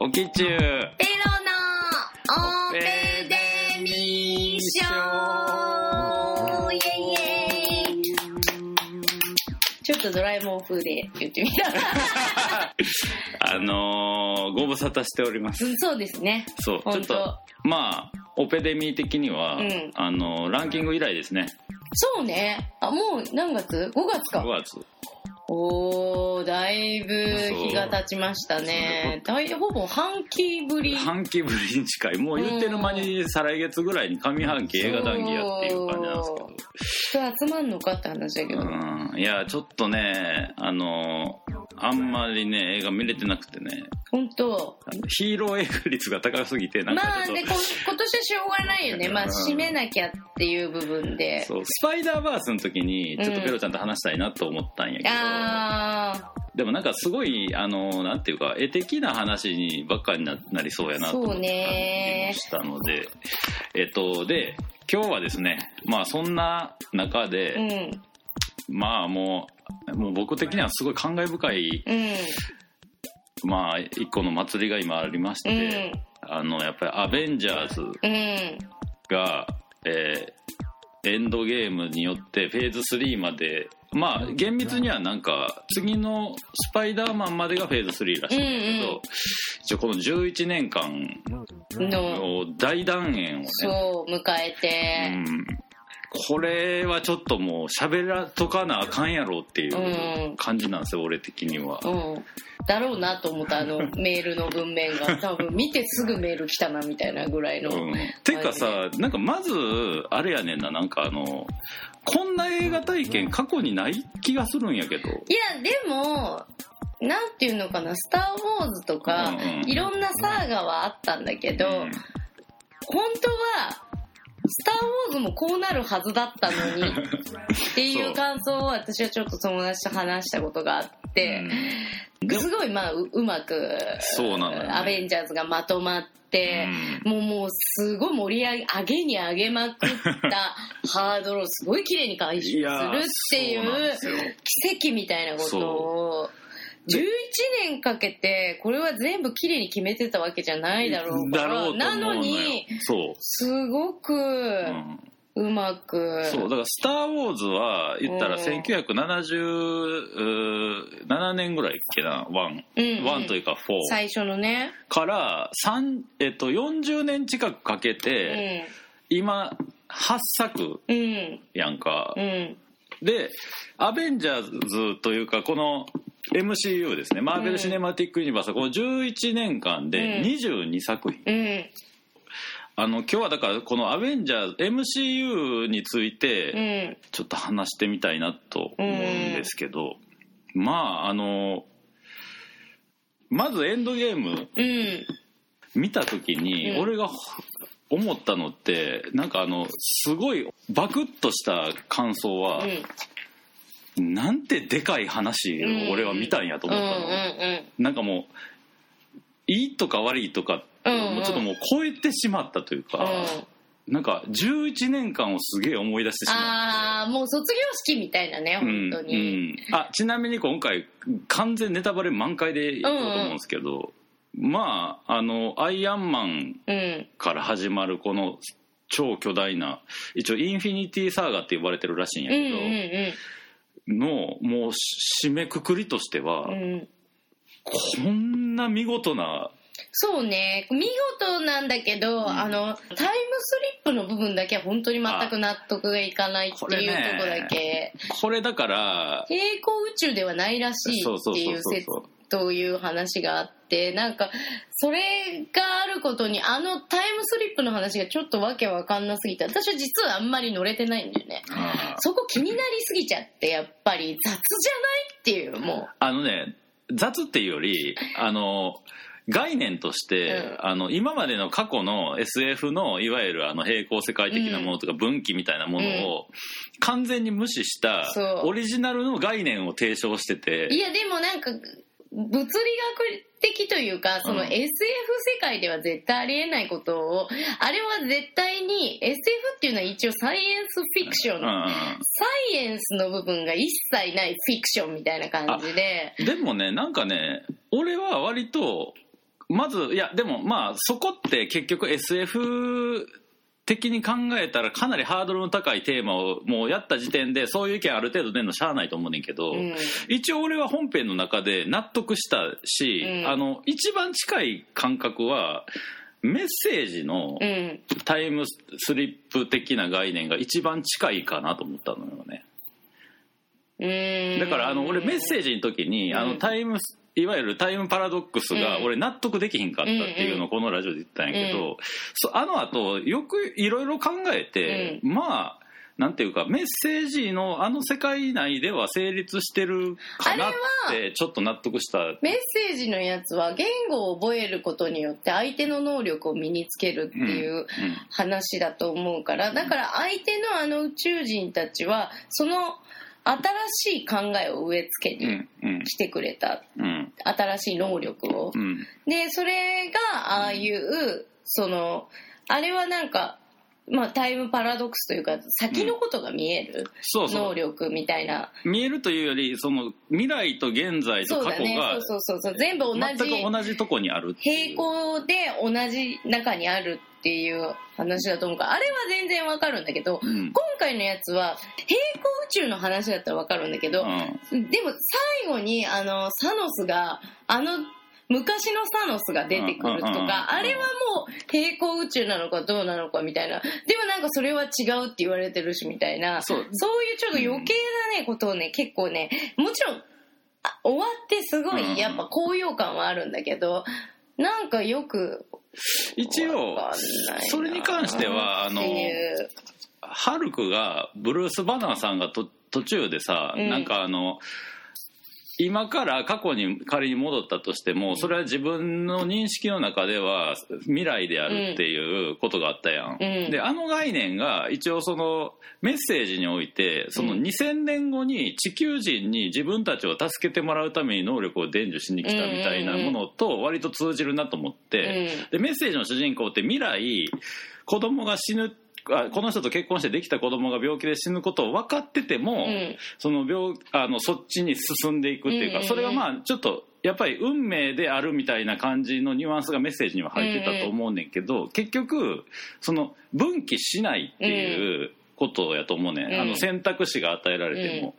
おきちゅうペロのオペデミー賞イエイエイちょっとドラえもん風で言ってみたあのー、ご無沙汰しております。うんそうですね。そうちょっとまあオペデミー的には、うん。あのーランキング以来ですね。そうね。あもう何月 ?5 月か。5月。おーだいぶ日が経ちましたね。だいほぼ半期ぶり。半期ぶりに近い。もう言ってる間に再来月ぐらいに上半期映画談義やっていう感じなんですけど。人集まんのかって話だけど、うん。いやちょっとねあのーあんまりね映画見れてなくてね。本当。ヒーロー映画率が高すぎてなんかまあねこ今年はしょうがないよね。まあ締めなきゃっていう部分で。そう。スパイダーバースの時にちょっとペロちゃんと話したいなと思ったんやけど、あでもなんかすごいあのなんていうか絵的な話にばっかりななりそうやなと思したので。えっとで今日はですねまあそんな中ーで、うん。まあもうもう僕的にはすごい感慨深いうん。まあ一個の祭りが今ありまして、うん。あのやっぱり「アベンジャーズうん。が」えーエンドゲームによってフェーズ3までまあ厳密にはなんか次のスパイダーマンまでがフェーズ3らしいんだけど、うんうん。一応この11年間のの大団円をね、そう迎えうてん、これはちょっともう喋らとかなあかんやろっていう感じなんですよ、俺的には。うん。だろうなと思ったあの メールの文面が。多分見てすぐメール来たなみたいなぐらいの、うん、ていうかさなんかまずあれやねんななんかあのこんな映画体験過去にない気がするんやけど。いやでもなんていうのかな「スター・ウォーズ」とか、うんうん。いろんなサーガはあったんだけど、うん。本当は「スター・ウォーズ」もこうなるはずだったのに。っていう感想を私はちょっと友達と話したことがあって、すごいまあううまくそうなね。アベンジャーズがまとまって、もうもうすごい盛り上げ上げに上げまくった ハードルをすごい綺麗に回収するっていう奇跡みたいなことを11年かけてこれは全部綺麗に決めてたわけじゃないだろうから。なのよ。にそう、すごくうん。うまく、そう。だから「スター・ウォーズ」は言ったらうん。1977年ぐらいっけな？1、うんうん。1というか4最初のね、から3、えっと、40年近くかけうて、ん。今8作うん。やんか、うん。でアベンジャーズというかこの MCU ですね。マーベル・シネマティック・ユニバースはこの11年間でうん。22作品、うん。あの今日はだからこのアベンジャーズ MCU についてうん。ちょっと話してみたいなと思うんですけど、まああのまずエンドゲームうん。見た時にうん。俺が思ったのってなんかあのすごいバクッとした感想は、なんてでかい話を俺は見たんやとうんうん思ったの、なんかもういいとか悪いとか、うんうんもうちょっともう超えてしまったというか、うん。なんか11年間をすげえ思い出してしまって。ああもう卒業式みたいなね本当に、うん。うんあちなみに今回完全ネタバレ満開でいこうと思うんですけど、まああのアイアンマンうん。から始まるこの超巨大な一応インフィニティサーガって呼ばれてるらしいんやうんけど、うんのもう締めくくりとしては、うん。うんこんな見事なそうね。見事なんだけど、あのタイムスリップの部分だけは本当に全く納得がいかないっていうとこだけ、これだから平行宇宙ではないらしいっていうう。説という話があってなんかそれがあることにあのタイムスリップの話がちょっとわけわかんなすぎて私は実はあんまり乗れてないんだよね。そこ気になりすぎちゃってやっぱり雑じゃないっていうもあのね雑っていうよりあの概念として、うん。あの今までの過去の SF のいわゆるあの平行世界的なものとか分岐みたいなものを完全に無視したオリジナルの概念を提唱してういてやでもなんか物理学的というかそのうん SF 世界では絶対ありえないことをあれは絶対に SF っていうのは一応サイエンスフィクション、サイエンスの部分が一切ないフィクションみたいな感じで。でもねなんかね俺は割とまずいやでもまあそこって結局 SF 的に考えたらかなりハードルの高いテーマをもうやった時点でそういう意見ある程度出るのしゃあないと思うねんけど、うん。一応俺は本編の中で納得したし、うん。あの一番近い感覚はメッセージのうん。タイムスリップ的な概念が一番近いかなと思ったのよね。うん。だからあの俺メッセージの時に、あのタイムいわゆるタイムパラドックスがうん俺納得できひんかったっていうのをこのラジオで言ったんやけど、そあの後よくいろいろ考えて、まあなんていうかメッセージのあの世界内では成立してるかなってちょっと納得した。メッセージのやつは言語を覚えることによって相手の能力を身につけるっていう話だと思うからだから相手のあの宇宙人たちはその新しい考えを植え付けに来てくれた。うん。新しい能力を。うん。でそれがああいうそのあれはなんかまあタイムパラドックスというか先のことが見える能力みたいな。見えるというよりその未来と現在とそうだね過去がそうそうそうそう。全部同全じく同じとこにある平行で同じ中にあるっていう話だと思うからあれは全然わかるんだけどうん。今回のやつは平行宇宙の話だったらわかるんだけど、うん。でも最後にあのサノスがあの昔のサノスが出てくるとかあれはもう平行宇宙なのかどうなのかみたいな。でもなんかそれは違うって言われてるしみたいな。そう。そういうちょっと余計なねことをね結構ねもちろんあ終わってすごうん。いやっぱ高揚感はあるんだけどなんかよく一応それに関してはあのハルクがブルース・バナーさんがと途中でさ、うん。なんかあの今から過去に仮に戻ったとしてもそれは自分の認識の中では未来であるっていうことがあったやん、うん。であの概念が一応そのメッセージにおいてそのうん。2000年後に地球人に自分たちを助けてもらうために能力を伝授しに来たみたいなものと割と通じるなと思って、でメッセージの主人公って未来子供が死ぬあこの人と結婚してできた子供が病気で死ぬことを分かってても、うん。その病あのそっちに進んでいくっていうか、うんうんうん。それがまあちょっとやっぱり運命であるみたいな感じのニュアンスがメッセージには入ってたと思うねんけど、結局その分岐しないっていうことやと思うねん、うん。あの選択肢が与えられても、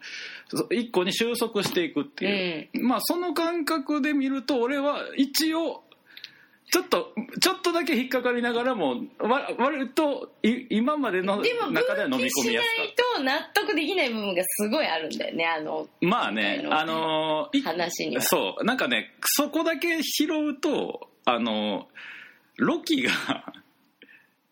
そ一個に収束していくっていう、まあその感覚で見ると俺は一応ちょっとちょっとだけ引っかかりながらもわ割とい今までのでも中では飲み込みやすかっいと納得できない部分がすごいあるんだよねあのたまあねあのーい話には。そうなんかねそこだけ拾うとあのロキが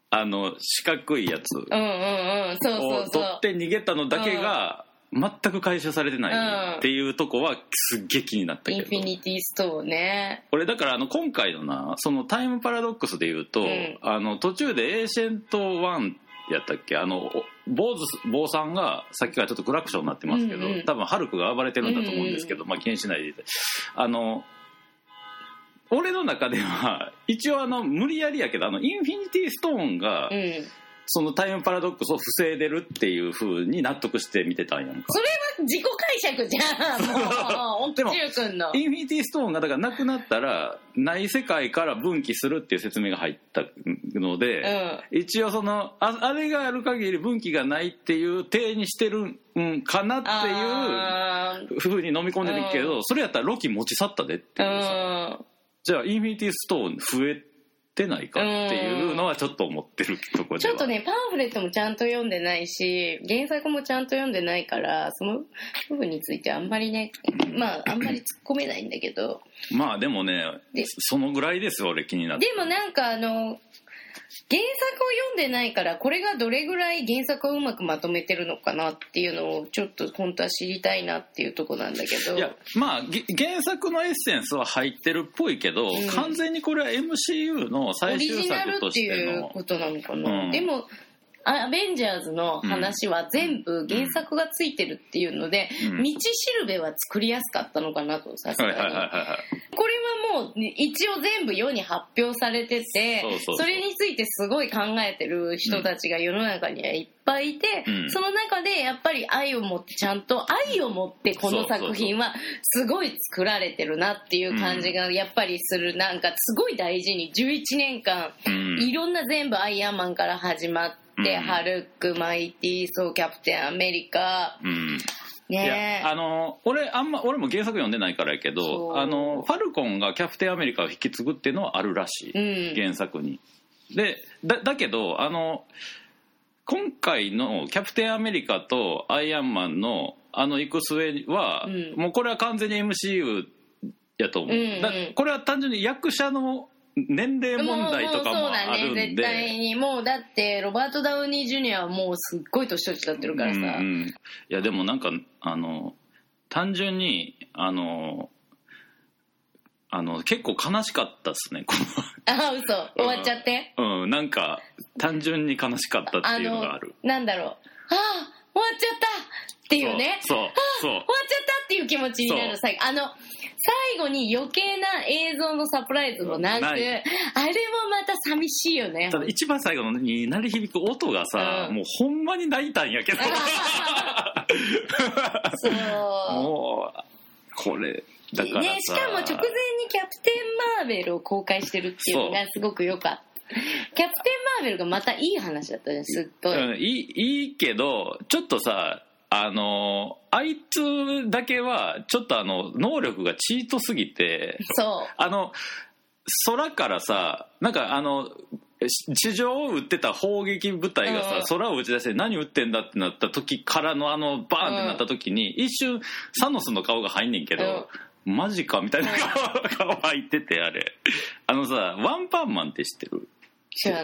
あの四角いやつを取うって逃げたのだけが全く回収されてないっていうとこはすっげえ気になったけど。インフィニティストーンね俺だからあの今回のなそのタイムパラドックスで言うと、うん。あの途中でエンシェント・ワンやったっけ？あのお坊主坊さんがさっきからちょっとクラクションになってますけど、うんうん多分ハルクが暴れてるんだと思うんですけど、まあ気にしないで。あの俺の中では一応あの無理やりやけどあのインフィニティストーンが、うんそのタイムパラドックスを防いでるっていう風に納得して見てたんやんか。それは自己解釈じゃん。もうでもインフィニティストーンがだからなくなったらない世界から分岐するっていう説明が入ったので、一応そのああれがある限り分岐がないっていう体にしてるんかなってあいうふうに飲み込んでるけど、それやったらロキ持ち去ったでっていう。さ、ーじゃあインフィニティストーン増えてないかっていうのはちょっと思ってるところでは。ちょっとねパンフレットもちゃんと読んでないし原作もちゃんと読んでないからその部分についてあんまりねまああんまり突っ込めないんだけど。まあでもねでそのぐらいですよ俺気になって。でもなんかあの原作を読んでないからこれがどれぐらい原作をうまくまとめてるのかなっていうのをちょっと本当は知りたいなっていうとこなんだけど。いやまあげ原作のエッセンスは入ってるっぽいけど、うん完全にこれは MCU のオ最終リジナル作とってしてのいうことなのかな、うん。でもアベンジャーズの話は全部原作がついてるっていうので、うん。道しるべは作りやすかったのかなとさすがに、はいはいはいはい。これは一応全部世に発表されててそれについてすごい考えてる人たちが世の中にはいっぱいいて、うん。その中でやっぱり愛を持ってちゃんと愛を持ってこの作品はすごい作られてるなっていう感じがやっぱりする。なんかすごい大事に11年間うん。いろんな全部アイアンマンから始まって、うん。ハルクマイティーソーキャプテンアメリカうん。いねやあの俺あんま俺も原作読んでないからやけどあのファルコンがキャプテンアメリカを引き継ぐっていうのはあるらしい、うん。原作に。でだだけどあの今回のキャプテンアメリカとアイアンマンのあの行く末は、うん。もうこれは完全に MCU やと思う、うんうん。だこれは単純に役者の年齢問題とかももうそうだあるんで。ね絶対にもうだってロバート・ダウニー・ジュニアはもうすっごい年取っちゃってるからさ、うんうん。いやでもなんかあの単純にあのあの結構悲しかったっすねこあ嘘。終わっちゃって、の、うん、なんか単純に悲しかったっていうのがある。なんだろう。ああ終わっちゃったっていうね。そうそう終わっちゃったっていう気持ちになる最後。あの最後に余計な映像のサプライズもなくあれもまた寂しいよね。ただ一番最後のに鳴り響く音がさ、うん。もうほんまに泣いたんやけど。そう。もうこれだからさ、ね、しかも直前にキャプテン・マーベルを公開してるっていうのがすごく良かった。キャプテン・マーベルがまたいい話だったじゃんすっごい、うん、いいいいけどちょっとさあのあいつだけはちょっとあの能力がチートすぎてそう。あの空からさなんかあのし地上を撃ってた砲撃部隊がさ、うん。空を打ち出して何撃ってんだってなった時からのあのバーンってなった時に、一瞬サノスの顔が入んねんけど、マジかみたいな顔,、顔入っててあれ。あのさワンパンマンって知ってる？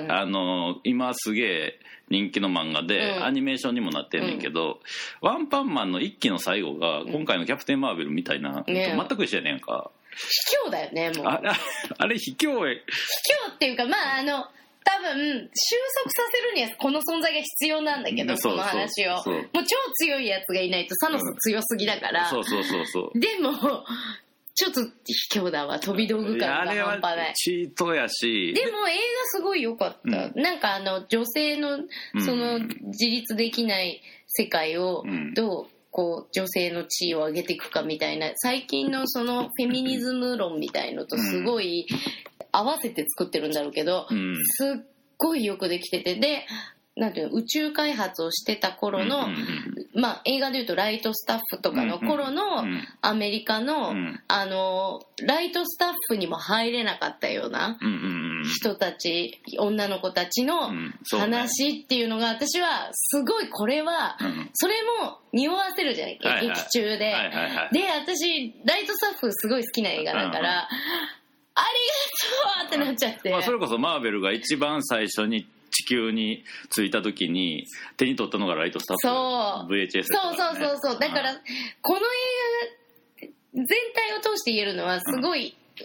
あの今すげえ人気の漫画で、うん。アニメーションにもなってんねんけど、ワンパンマンの一期の最後が今回の「キャプテン・マーベル」みたいな、ね。全く一緒やねんか。卑怯だよねもう。あれあれ卑怯や。卑怯っていうかまああの多分収束させるにはこの存在が必要なんだけどその話を。もう超強いやつがいないとサノス強すぎだから、そうそうそうそう。でもちょっと卑怯だわ。飛び道具感が半端ない。チートやし。でも映画すごい良かった、うなんかあの女性のそのうん自立できない世界をうん。どうこう女性の地位を上げていくかみたいな最近のそのフェミニズム論みたいのとすごい合わせて作ってるんだろうけど、うん。すっごいよくできてて。でなんていうの宇宙開発をしてた頃の、まあ、映画でいうとライトスタッフとかの頃のうんアメリカの,、うん。あのライトスタッフにも入れなかったような人たち女の子たちの話っていうのが私はすごいこれはうん。それも匂わせるじゃない劇中で。で私ライトスタッフすごい好きな映画だから、ありがとうってなっちゃって。まあ、それこそマーベルが一番最初に地球に着いた時に手に取ったのがライトスタッフそう。VHS やそうったからね。そうそうそうだからこの映画が全体を通して言えるのはすごい、映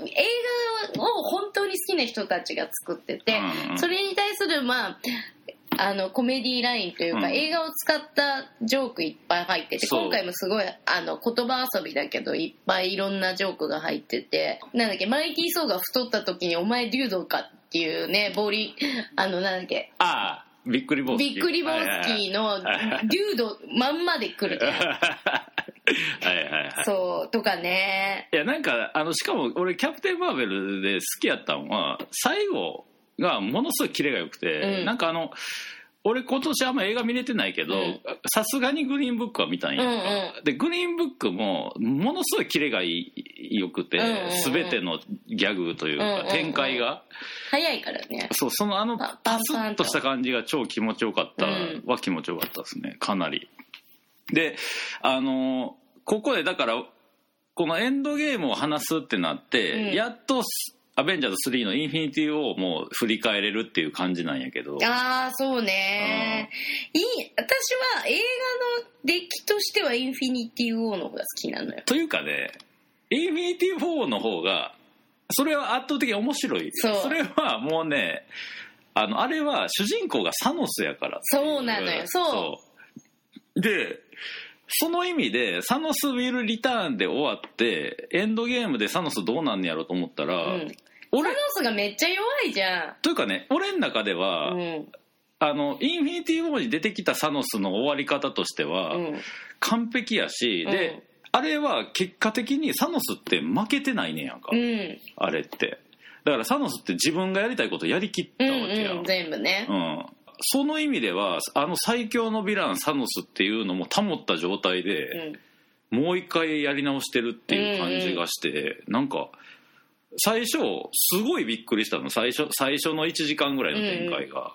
画を本当に好きな人たちが作ってて、うんうん。それに対するまああのコメディラインというか、うん。映画を使ったジョークいっぱい入ってて今回もすごいあの言葉遊びだけどいっぱいいろんなジョークが入っててなんだっけマイティー・ソーが太った時に「お前デュードか」っていうねボーリ あのなんだっけ？ああびっくりボースびっくりボースキーのデュードまんまで来るじゃん。はいはいはい。そうとかね。いやなんかあのしかも俺キャプテン・マーベルで好きやったのは最後がものすごいキレが良くて、うん。なんかあの俺今年あんま映画見れてないけどうん。さすがにグリーンブックは見たんやんか、うんでグリーンブックもものすごいキレがいい良くて、うんうんうん。全てのギャグというか、うんうんうん。展開が。早いからね。そうそのあのパスッとした感じが超気持ちよかった。うん。は気持ちよかったですね。かなり。であのここでだからこのエンドゲームを話すってなって、うん。やっとアベンジャーズ3のインフィニティをもう振り返れるっていう感じなんやけど。ああそうね。いい私は映画の出来としてはインフィニティ・ウォーの方が好きなのよ。というかねインフィニティ4の方がそれは圧倒的に面白い。そう。れはもうねあのあれは主人公がサノスやからそうなのよ。そう。そう。でその意味でサノス・ウィル・リターンで終わってエンドゲームでサノスどうなんねやろと思ったら、うん、サ俺ノスがめっちゃ弱いじゃというかね俺の中でんは、うん。あのインフィニティ・ウォーに出てきたサノスの終わり方としては、うん。完璧やし、うん。であれは結果的にサノスって負けてないねやんか、うん。あれって。だからサノスって自分がやりたいことやりきったうんわけやん、うん全部ね。うん。その意味ではあの最強のヴィランサノスっていうのも保った状態で、うん。もう一回やり直してるっていう感じがして、なんか最初すごいびっくりしたの。最初最初の1時間ぐらいの展開が、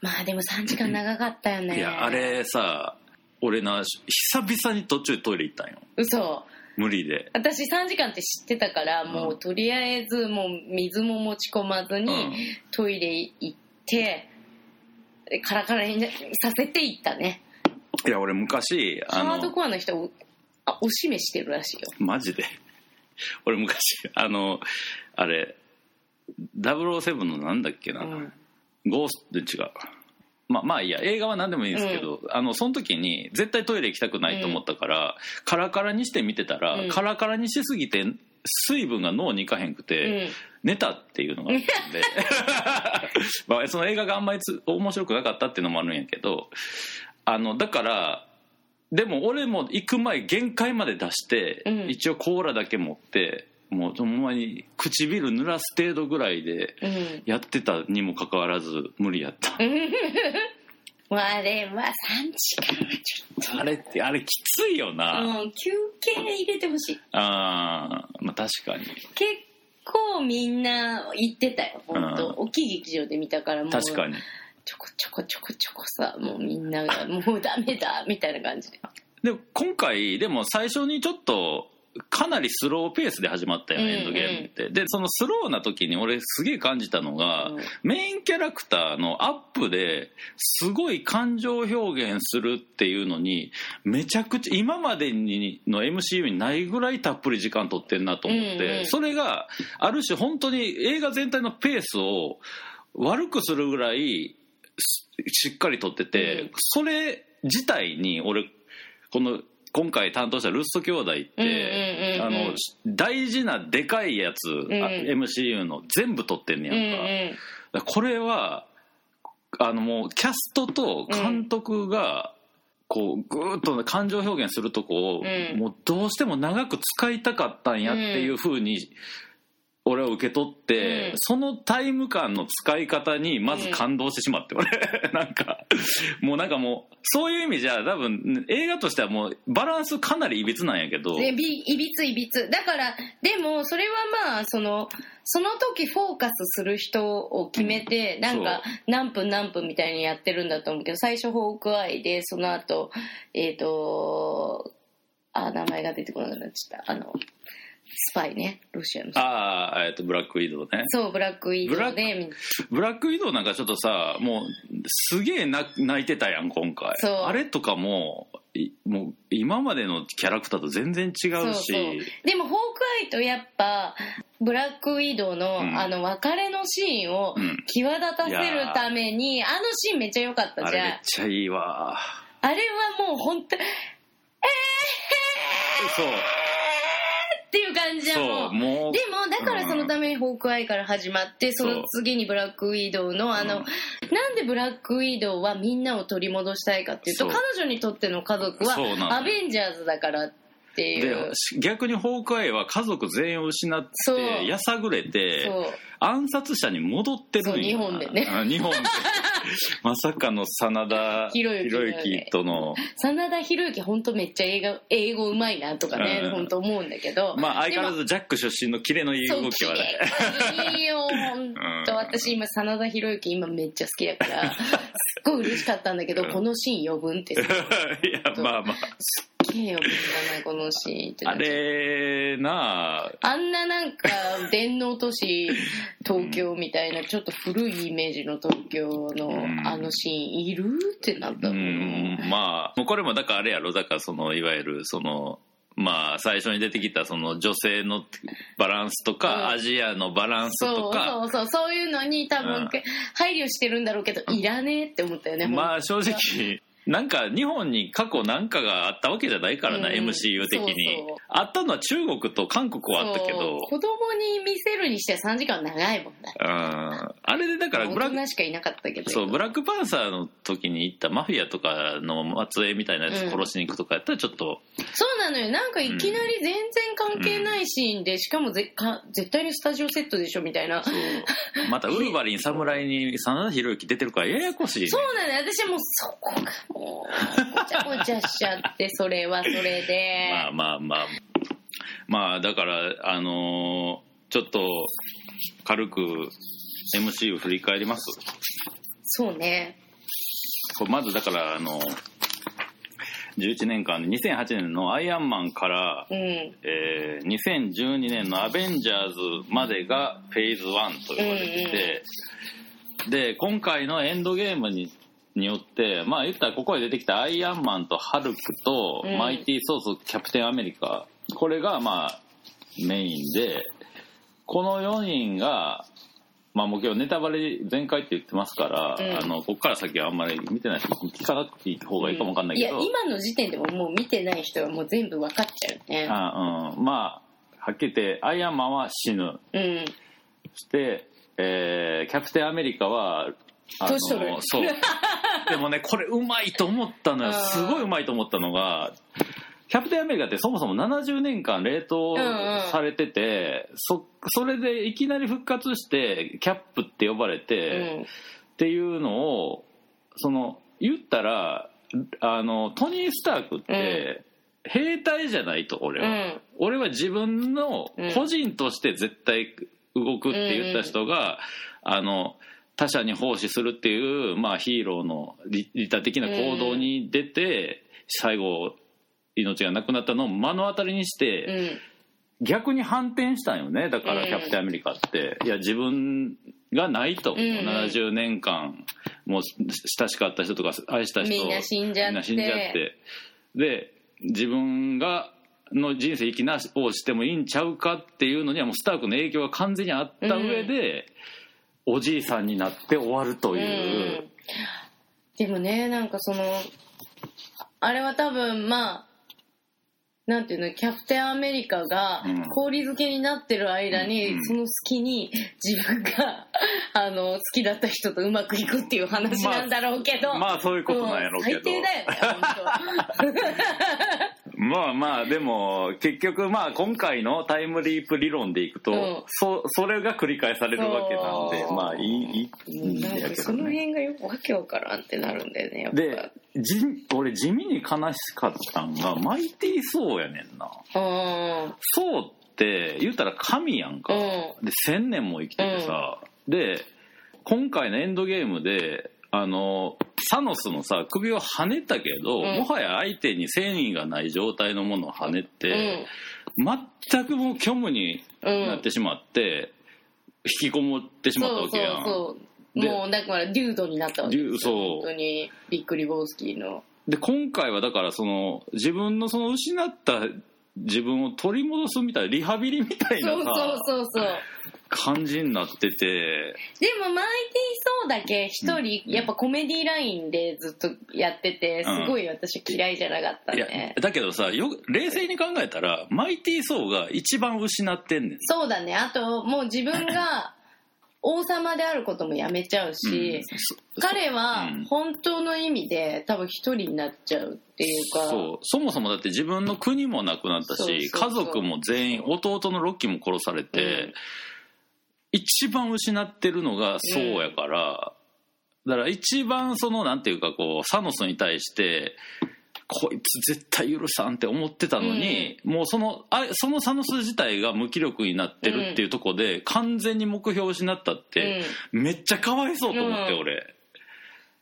まあでも3時間長かったよね。いやあれさ俺な久々に途中でトイレ行ったんよ。嘘。無理で。私3時間って知ってたからもううとりあえずもう水も持ち込まずにうん。トイレ行ってでカラカラにさせていったね。いや俺昔あハードのコアの人おあおしめしてるらしいよ。マジで 俺昔あのあれ007のなんだっけな、うん。ゴースト違う。まあまあいいや映画は何でもいいんですけど、あのその時に絶対トイレ行きたくないと思ったから、カラカラにして見てたら、うん。カラカラにしすぎて水分が脳にいかへんくて、うん。寝たっていうのがあったんで。まあその映画があんまりつ面白くなかったっていうのもあるんやけどあのだからでも俺も行く前限界まで出して、うん。一応コーラだけ持ってもうほんまに唇濡らす程度ぐらいでうん。やってたにもかかわらず無理やった。もうあれは3時間はちょっあれってあれきついよな、とうん休憩入れてほしい。あーまあ確かに。結構みんな行ってたよ本当、うん。大きい劇場で見たからもう。確かにちょこちょこちょこちょこさもうみんながもうダメだみたいな感じで。で今回でも最初にちょっとかなりスローペースで始まったよ、うんエンドゲームって。でそのスローな時に俺すげえ感じたのが、うん。メインキャラクターのアップですごい感情表現するっていうのにめちゃくちゃ今までにの MCU にないぐらいたっぷり時間取ってんなと思って、うんうん。それがある種本当に映画全体のペースを悪くするぐらいししっかり撮ってて、うん。それ自体に俺この今回担当したルッソ兄弟って、うんうんうんうん。あの大事なでかいやつ、あ MCU の全部撮ってんねうんやんか。これはあのもうキャストと監督がこうぐーっと感情表現するとこを、うん。もうどうしても長く使いたかったんやっていうふうに俺は受け取って、うん。そのタイム感の使い方にまず感動してしまって俺。なんかもうなんかもうそういう意味じゃ多分映画としてはもうバランスかなりいびつなんやけど。いびついびつ。だからでもそれはまあそのその時フォーカスする人を決めて、なんか何分何分みたいにやってるんだと思うけど最初ホークアイでその後えっ、とあ名前が出てこなくなっちゃった。あのスパイねロシアの。ああ、えっと、ブラックウィドウね。そうブラックウィドウでブラックウィドウなんかちょっとさもうすげえな泣いてたやん今回。そう。あれとかもいもう今までのキャラクターと全然違うし。そうそう。でもホークアイとやっぱブラックウィドウの、うん。あの別れのシーンをうん。際立たせるために、あのシーンめっちゃ良かったあれめっじゃんちゃいいわあれはもう本当そうっていう感じだもそうんもうでもだからそのためにホークアイから始まってその次にブラックウィドウのあの、うん。なんでブラックウィドウはみんなを取り戻したいかっていうと彼女にとっての家族はアベンジャーズだからっていでう逆にホークアイは家族全員を失ってやさぐれて暗殺者に戻ってるんや日本でね。あ日本でまさかの真田ひろゆきのね。ひろゆきとの。真田広之本当めっちゃ英語英語うまいなとかね、うん。本当思うんだけど。まあ相変わらずジャック出身のキレのいい動きはね。いいよ本当、うん。私今真田広之今めっちゃ好きだからすっごい嬉しかったんだけど、うん。このシーン余分って いやまあまあげえ余分だなこのシーンって。なあれなあ。あんななんか電脳都市東京みたいなちょっと古いイメージの東京のうん。あのシーンいるってなったうもん、んまあもうこれもだからあれやろだからそのいわゆるそのまあ最初に出てきたその女性のバランスとか、うん。アジアのバランスそうとか。そうそうそういうのに多分、うん。配慮してるんだろうけどいらねえって思ったよねまあ正直なんか日本に過去なんかがあったわけじゃないからな、うん。MCU 的に。そうそう。あったのは中国と韓国はあったけそう。ど子供に見せるにしては3時間長いもんね。うん。あれでだからブラックしかいなかったけど。そうブラックパンサーの時に行ったマフィアとかの末裔みたいなやつ殺しに行くとかやったらちょっと、そうなのよ。なんかいきなり全然関係ないシーンで、しかもぜか絶対にスタジオセットでしょみたいな。そう。そうまたウルヴァリン侍に真田広之出てるからややこしい、ね、なのよ。私はもうそこがもうごちゃごちゃしちゃってそれはそれで。まあまあまあ。まあだからあのーちょっと軽く MC を振り返ります。そうね。これまずだからあの11年間で2008年の「アイアンマン」から、うん。えー2012年の「アベンジャーズ」までがフェーズ1と呼ばれてて、で今回のエンドゲームにによってまあ言ったらここで出てきたアイアンマンとハルクと、うん。マイティー・ソースキャプテンアメリカ。これがまあメインでこの4人がまあもう今日ネタバレ全開って言ってますから、うん。あのここから先はあんまり見てない人聞かなくていい方がいいかもわかんないけど、や今の時点でももう見てない人はもう全部分かっちゃうね。あうん、まあはっきり言ってアイアンマンは死ぬ。うん。そして、えーキャプテンアメリカはあ年取る。そう でもねこれうまいと思ったのよ。すごいうまいと思ったのがキャプテンアメリカってそもそも70年間冷凍うんうん。されてて、そそれでいきなり復活してキャップって呼ばれて、っていうのをその言ったらあのトニー・スタークって、兵隊じゃないと俺は、うん。俺は自分の個人として絶対動くって言った人が、あの他者に奉仕するっていう、まあ、ヒーローの利利他的な行動に出て、最後命がなくなったのを目の当たりにして、うん。逆に反転したんよね。だからうん。キャプテンアメリカって、いや自分がないと、んうん。70年間もう親しかった人とか愛した人みんな死んじゃって。で自分がの人生生きなをしてもいいんちゃうかっていうのにはもうスタークの影響が完全にあった上で、おじいさんになって終わるという、うん。でもねなんかそのあれは多分まあなんていうのキャプテンアメリカがうん。氷漬けになってる間に、うんその隙に自分が あの好きだった人とうまくいくっていう話なんだろうけど、まあそういうことなんやろうけど。も最低だよね本 まあまあでも結局まあ今回のタイムリープ理論でいくと、うん。そそれが繰り返されるわけなんでそうまあいいいいそのね辺がよくわけわからんってなるんだよねやっぱ。でじ俺地味に悲しかったんがマイティー・ソーやねんな。うんソーって言ったら神やんか、うん。で1000年も生きててさ、で今回のエンドゲームであのサノスのさ首を跳ねたけど、うん。もはや相手に繊維がない状態のものを跳ねうて、ん。全くもう虚無にうんなってしまって、引きこもってしまったそうそうわけやん。そうでもうだからデュードになったわけですよ本当に。ビックリボースキーの。で今回はだからその自分のその失った自分を取り戻すみたいなリハビリみたいなそうそうさそう。感じになってて。でもマイティー・ソーだけ一人うんやっぱコメディラインでずっとやっててうん。すごい私嫌いじゃなかったいやねだけどさよ冷静に考えたらマイティー・ソーが一番失ってんねん。そうだね。あともう自分が 王様であることもやめちゃうし、うんそ彼はうん。本当の意味で多分一人になっちゃうっていうか。そう。そもそもだって自分の国もなくなったし家族も全員弟のロッキーも殺されて、うん。一番失ってるのがそうやから、だから一番そのなんていうかこうサノスに対してこいつ絶対許さんって思ってたのに、もうそのあそのサノス自体が無気力になってるっていうところで、完全に目標を失ったって、めっちゃかわいそうと思って、うん。俺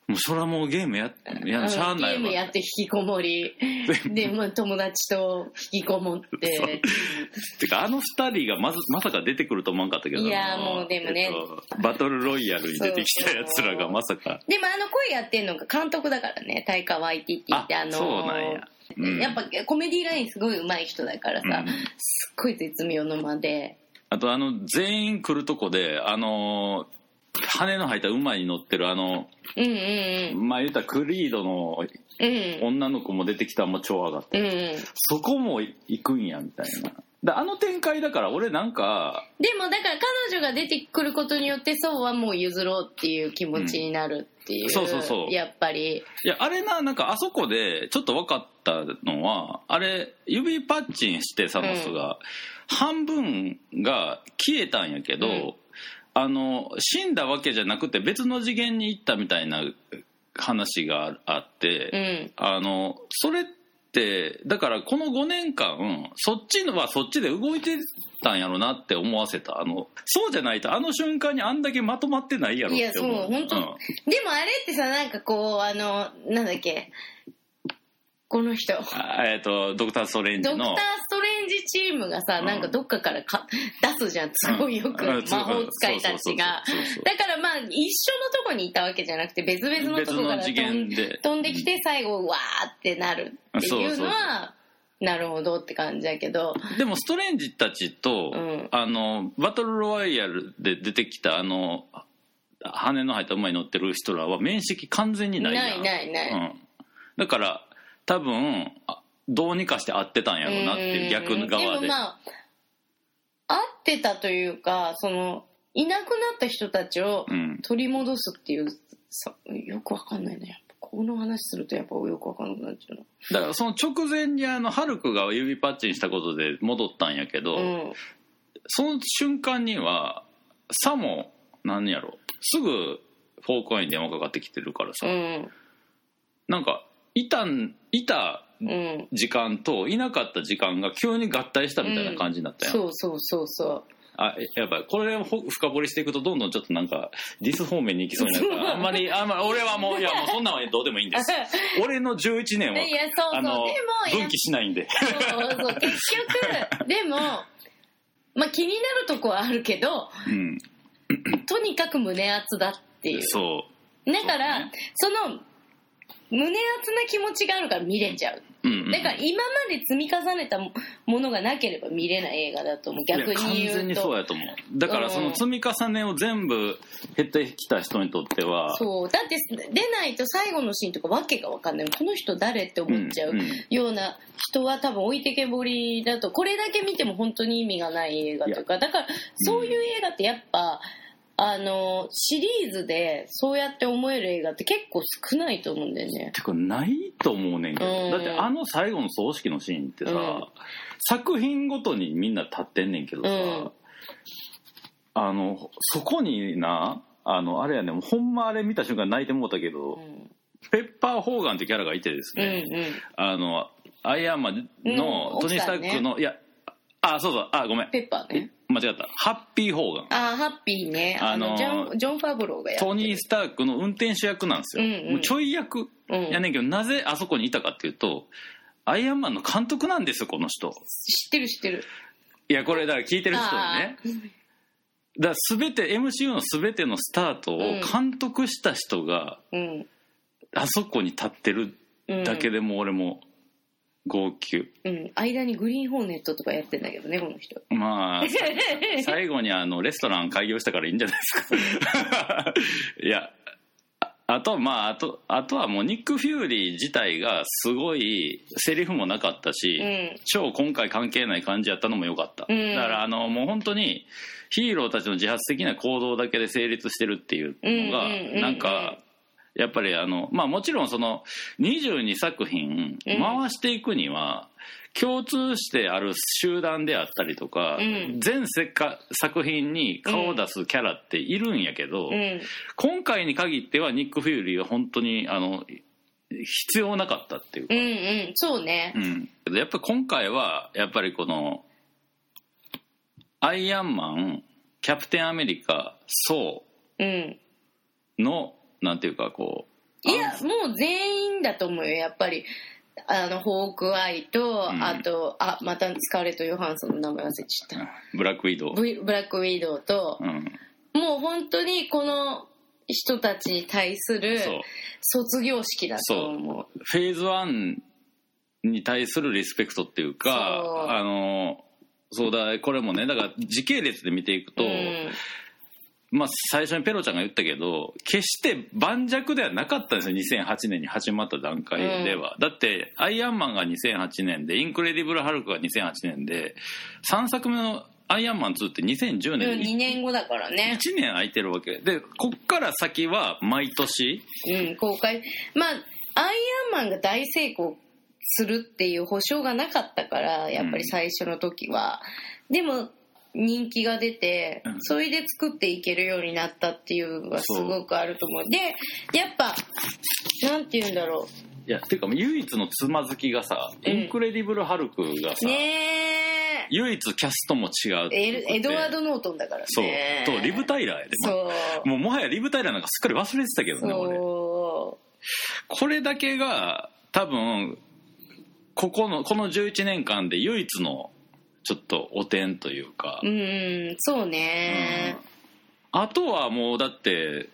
もうそれはもうゲームややうん。しゃあないわ。ゲームやって引きこもり。で、まあ、友達と引きこもって。てかあの二人がまずまさか出てくると思わんかったけどな。いやもうでもね。えっとバトルロイヤルに出てきたやつらがまさか。でもあの声やってんのが監督だからね。タイカ・ワイティティってあのあそうなんや。うん。やっぱコメディラインすごい上手い人だからさ、うん。すっごい絶妙の間で。あとあの全員来るとこであの羽の生えた馬に乗ってるあのうんうんまあ言ったらクリードのうん。うん女の子も出てきたらもう超上がった、うんうん。そこも行くんやみたいな。であの展開だから俺なんかでもだから彼女が出てくることによってそうはもう譲ろうっていう気持ちになるっていう、うんそうそうそう。やっぱり。いやあれななんかあそこでちょっと分かったのはあれ指パッチンしてサノスが、半分が消えたんやけど、うんあの死んだわけじゃなくて別の次元に行ったみたいな話があって、うん。あのそれってだからこの5年間そっちのはそっちで動いてたんやろなって思わせた。あのそうじゃないとあの瞬間にあんだけまとまってないやろって思う。いやそう本当。ん。でもあれってさなんかこうあのなんだっけ？この人。あえっとドクター・ストレンジの。ドクター・ストレンジチームがさ、うん。なんかどっかからか出すじゃん。すごいよく、うん魔法使いたちが。だからまあ一緒のとこにいたわけじゃなくて別々のとこから飛ん元で。飛んできて最後わーってなるっていうのはなるほどって感じだけど。でもストレンジたちと、うん。あのバトルロワイヤルで出てきたあの羽の生えた馬に乗ってる人らは面識完全にないないないない。うん、だから多分あどうにかして会ってたんやろうなっていう逆側で。もまあ合ってたというかそのいなくなった人たちをうん。取り戻すっていうさよくわかんないね。やっぱこの話するとやっぱよくわかんなくなっちゃうだからその直前にあのハルクが指パッチンしたことで戻ったんやけど、なうん。その瞬間にはさも何やろすぐフォークアイに電話かかってきてるからさ、うん。なんかいたんいたうん。時間といなかった時間が急に合体したみたいな感じになったやん、そうそうそうそあえやっぱりこれをほ深掘りしていくとどんどんちょっとなんかディス方面に行きそうになるからあんまりあんまり俺はもう いやもうそんなんはどうでもいいんです。俺の11年うはいやそうそう。でもあ分岐しないんで。そうそう。結局でもまあ気になるとこはあるけどうん。とにかく胸熱だっていう。そだからそうね。その胸熱な気持ちがあるから見れちゃう。う、うんうん、だから今まで積み重ねたもものがなければ見れない映画だと思う。逆に言う全にそうとやと思う。だからその積み重ねを全部減ってきた人にとっては。そう。だって出ないと最後のシーンとかわけが分かんない。この人誰って思っちゃううんうん。ような人は多分置いてけぼりだと。これだけ見ても本当に意味がない映画というかだからそういう映画ってやっぱあのシリーズでそうやって思える映画って結構少ないと思うんだよね。てかないと思うねんけど、うん。だってあの最後の葬式のシーンってさ、うん。作品ごとにみんな立ってんねんけどさ、うん。あのそこになあのあれやねほんまあれ見た瞬間泣いてもうたけど、うん。ペッパー・ホーガンってキャラがいてですうんね、うん。あのアイアンマンのうんトニー・スタックの、いやあそうそうあごめん。ペッパーね間違った。ハッピー・ホーガン。あーハッピーね。あのあのージョンジョン・ファブローがやトニー・スタークの運転手役なんですよ、うんうん。もうちょい役うんやねんけどなぜあそこにいたかっていうとアイアンマンの監督なんですよこの人。知ってる知ってる。いやこれだから聞いてる人にね。だから全て MCU の全てのスタートを監督した人がうん。あそこに立ってるうんだけでもう俺も号泣。うん。間にグリーンホーネットとかやってんだけどねこの人。まあ 最後にあのレストラン開業したからいいんじゃないですか。いやああとまああとあとはもうニック・フューリー自体がすごいセリフもなかったし、うん。超今回関係ない感じやったのも良かった、うん。だからあのもう本当にヒーローたちの自発的な行動だけで成立してるっていうのがうん。なんかやっぱりあのまあもちろんその22作品うん回していくには共通してある集団であったりとか、うん。全作品に顔を出すキャラっているんやけど、うん。今回に限ってはニック・フューリーは本当にあの必要なかったっていうか。うんうん。そうね。うん、やっぱり今回はやっぱりこのアイアンマンキャプテンアメリカソうん。ーのなんていうかこういやもう全員だと思うよやっぱり。あのホークアイと、うん。あとあまたスカーレット・ヨハンソンの名前忘れちゃった。ブラックウィドウ、ブブラック・ウィドウとう、ん、もう本当にこの人たちに対するそう。卒業式だと思う。フェーズ1に対するリスペクトっていうそう。かあのそうだこれもねだから時系列で見ていくと、うんまあ、最初にペロちゃんが言ったけど決して盤石ではなかったんですよ2008年に始まった段階では、だってアイアンマンが2008年でインクレディブル・ハルクが2008年で3作目のアイアンマン2って2010うん、年2に年後だからね、1年空いてるわけ。でこっから先は毎年。うん、公開。まあアイアンマンが大成功するっていう保証がなかったからやっぱり最初の時は、でも人気が出てうん。それで作っていけるようになったっていうのがすごくあると思う。でやっぱなんて言うんだろいやっていうか唯一のつまずきがさ、うん。インクレディブル・ハルクがうさ、ね唯一キャストも違うエエドワード・ノートンだからね。そう。とリブ・タイラーやで、まそう。もうもはやリブ・タイラーなんかすっかり忘れてたけどねこれだけが多分ここのこの11年間で唯一のちょっと汚点というか、ううんそうね、あとはもうだって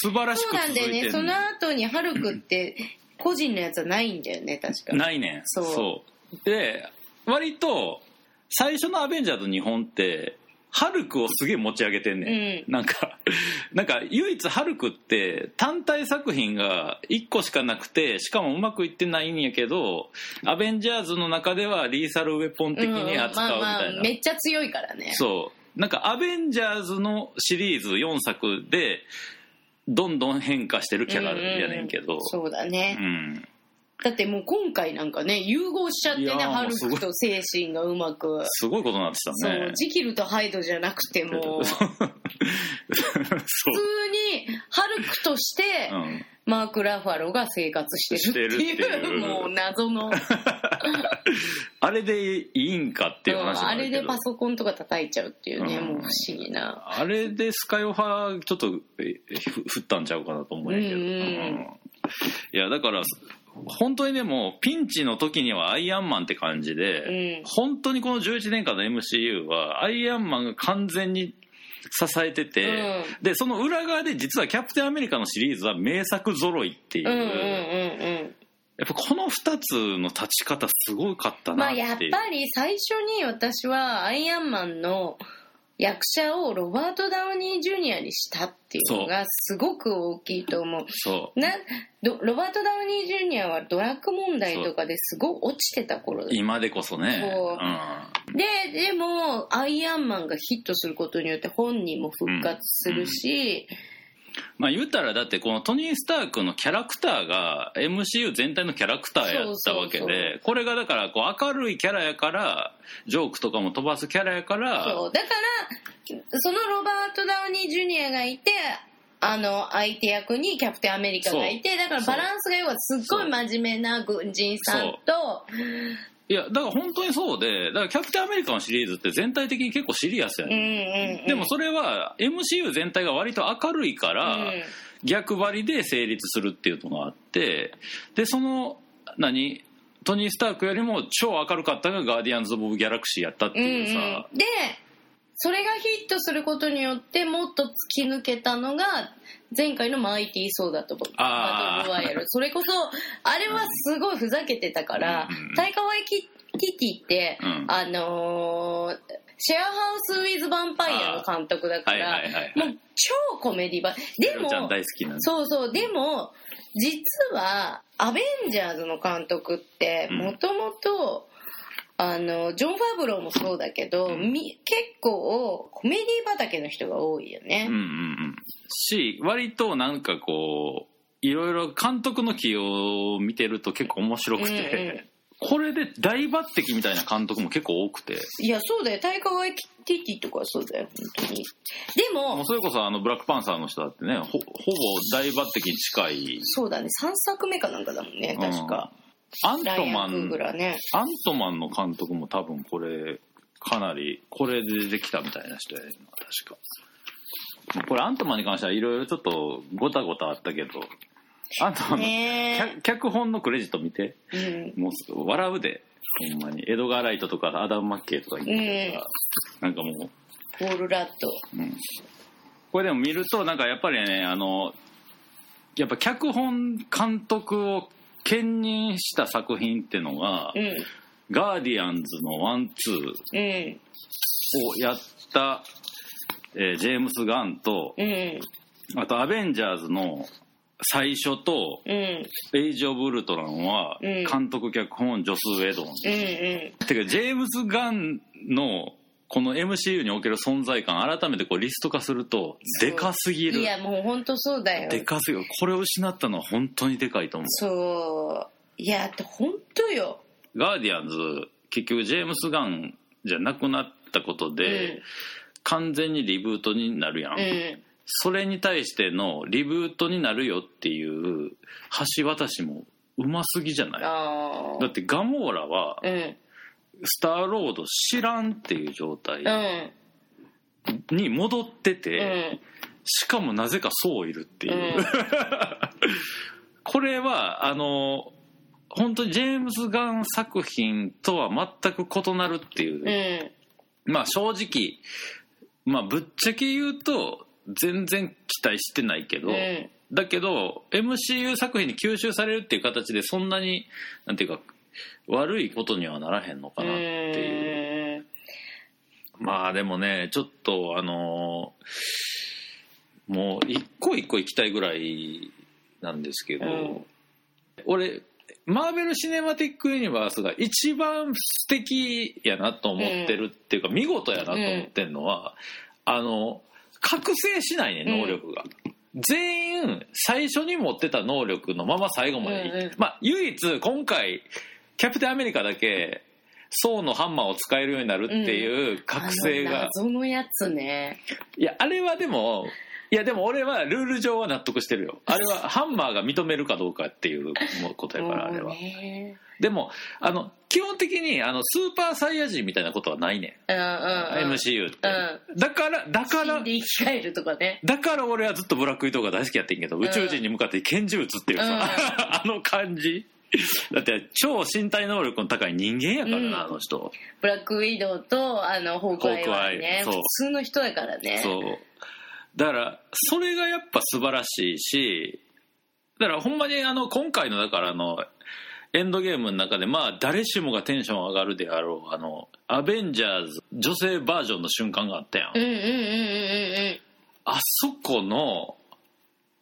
素晴らしそうくなんだよね。その後にハルクって 個人のやつはないんだよね確か。ないねん。そう。で割と最初の「アベンジャーズ」日本ってハルクをすげえ持ち上げてんねん、なんかなんか唯一ハルクって単体作品が1個しかなくてしかもうまくいってないんやけどアベンジャーズの中ではリーサルウェポン的に扱うみたいな、うんまあまあめっちゃ強いからね。そう。なんかアベンジャーズのシリーズ4作でどんどん変化してるキャラやねんけど、そうだね、うんだってもう今回なんかね融合しちゃってねいやーハルクと精神がうまく。すごいことになってそたね。うジキルとハイドじゃなくても。う。そ普う通にハルクとしてうん。マーク・ラファロが生活してるっていうしてるっていう。もう謎の。あれでいいんかっていう話もああるけど。れでパソコンとか叩いちゃうっていうね、うん。もう不思議な。あれでスカイオファーちょっとえふ振ったんちゃうかなと思うんやけど、うんうん。うん。いやだから本当にでもピンチの時にはアイアンマンって感じで、うん。本当にこの11年間の MCU はアイアンマンが完全に支えてて、うん。でその裏側で実はキャプテンアメリカのシリーズは名作揃いっていう、うんうんうんうん。やっぱこの2つの立ち方すごかったまあなっていう、やっぱり最初に私はアイアンマンの役者をロバート・ダウニー・ジュニアにしたっていうのがすごく大きいと思う。そう。などロバート・ダウニー・ジュニアはドラッグ問題とかですごい落ちてた頃だ今でこそね。そう。うん。ででもアイアンマンがヒットすることによって本人も復活するし、まあ言ったらだってこのトニー・スタークのキャラクターが MCU 全体のキャラクターやったわけでこれがだからこう明るいキャラやからジョークとかも飛ばすキャラやからそう。だからそのロバート・ダウニー・ジュニアがいてあの相手役にキャプテンアメリカがいてだからバランスが要はすっごい真面目な軍人さんといやだから本当にそうでだからキャプテンアメリカのシリーズって全体的に結構シリアスやうんうね、んうん。でもそれは MCU 全体が割と明るいから、うん。逆張りで成立するっていうのがあってでその何？トニー・スタークよりも超明るかったのがガーディアンズ・オブ・ギャラクシーやったってうんいうさ、うん。でそれがヒットすることによってもっと突き抜けたのが前回のマイティー・ソーダとバトルロワイヤル。それこそ あれはすごいふざけてたからタイカワイキティって、うん。あのーシェアハウス・ウィズ・ヴァンパイアの監督だから、はいはいはいはい。もう超コメディ版でもそうそう。でも実はアベンジャーズの監督ってうん。もともとあのジョン・ファブローもそうだけど、うん。み結構コメディ畑の人が多いよね。うんうんうん。し割となんかこういろいろ監督の起用を見てると結構面白くて、うんうん。これで大抜擢みたいな監督も結構多くて。いやそうだよ。タイカワイキティとかはそうだよ本当に。でももうそれこそあのブラックパンサーの人だってねほほぼ大抜擢に近い。そうだね。3作目かなんかだもんね確か、うんアントマンね。アントマンの監督も多分これかなりこれでできたみたいな人やね確か。これアントマンに関してはいろいろちょっとごたごたあったけどアントマンのね脚脚本のクレジット見て。えうん。もう笑うでほんまに。エドガー・ライトとかアダム・マッケイとか言ってたから、なんかもポール・ラット。う、うん、これでも見るとなんかやっぱりねあのやっぱ脚本監督を兼任した作品ってのがうん「ガーディアンズ」の one twoうんをやった、えージェームス・ガンとうんあと「アベンジャーズ」の最初とうんうん「エイジ・オブ・ウルトロン」はうん。監督脚本ジョス・ウェドン、うん。てかジェームズ・ガンのこの MCU における存在感改めてこうリスト化するとでかすぎる。いやもう本当そうだよ。でかすぎる。これを失ったのは本当にでかいと思う。そう。いやって本当よ。ガーディアンズ結局ジェームス・ガンじゃなくなったことで、完全にリブートになるやん、うん。うんそれに対してのリブートになるよっていう橋渡しもうますぎじゃない？あだってガモーラはあうんスターロード知らんっていう状態うん。に戻ってうて、ん。しかもなぜかそういるっていう、うん。これはあの本当にジェームズ・ガン作品とは全く異なるっていう、うん。まあ正直まあぶっちゃけ言うと全然期待してないけど、うん。だけど MCU 作品に吸収されるっていう形でそんなになんていうか悪いことにはならへんのかなっていう。まあでもねちょっとあのもう一個一個行きたいぐらいなんですけど、うん。俺マーベル・シネマティック・ユニバースが一番素敵やなと思ってるっていうか、見事やなと思ってるのは、あの覚醒しないね能力が。全員最初に持ってた能力のまま最後までいい、うんうん。まあ唯一今回キャプテンアメリカだけソーのハンマーを使えるようになるっていう覚醒が、あの謎のやつね。いやあれはでもいやでも俺はルール上は納得してるよ。あれはハンマーが認めるかどうかっていうことやからあれは。ね。でもあの基本的にあのスーパーサイヤ人みたいなことはないねん、うんうんうん。MCU って、だからだから生き返るとかね。だから俺はずっとブラックウィドウが大好きやってんけど、宇宙人に向かって拳銃撃つっていうさ、うん。あの感じ だって超身体能力の高い人間やからな、うん。あの人。ブラックウィドウとあのホークアイ普通の人だからね。そう。だからそれがやっぱ素晴らしいしだからほんまにあの今回のだからあのエンドゲームの中でまあ誰しもがテンション上がるであろうあのアベンジャーズ女性バージョンの瞬間があったやん、うんうんうんうんうんあそこの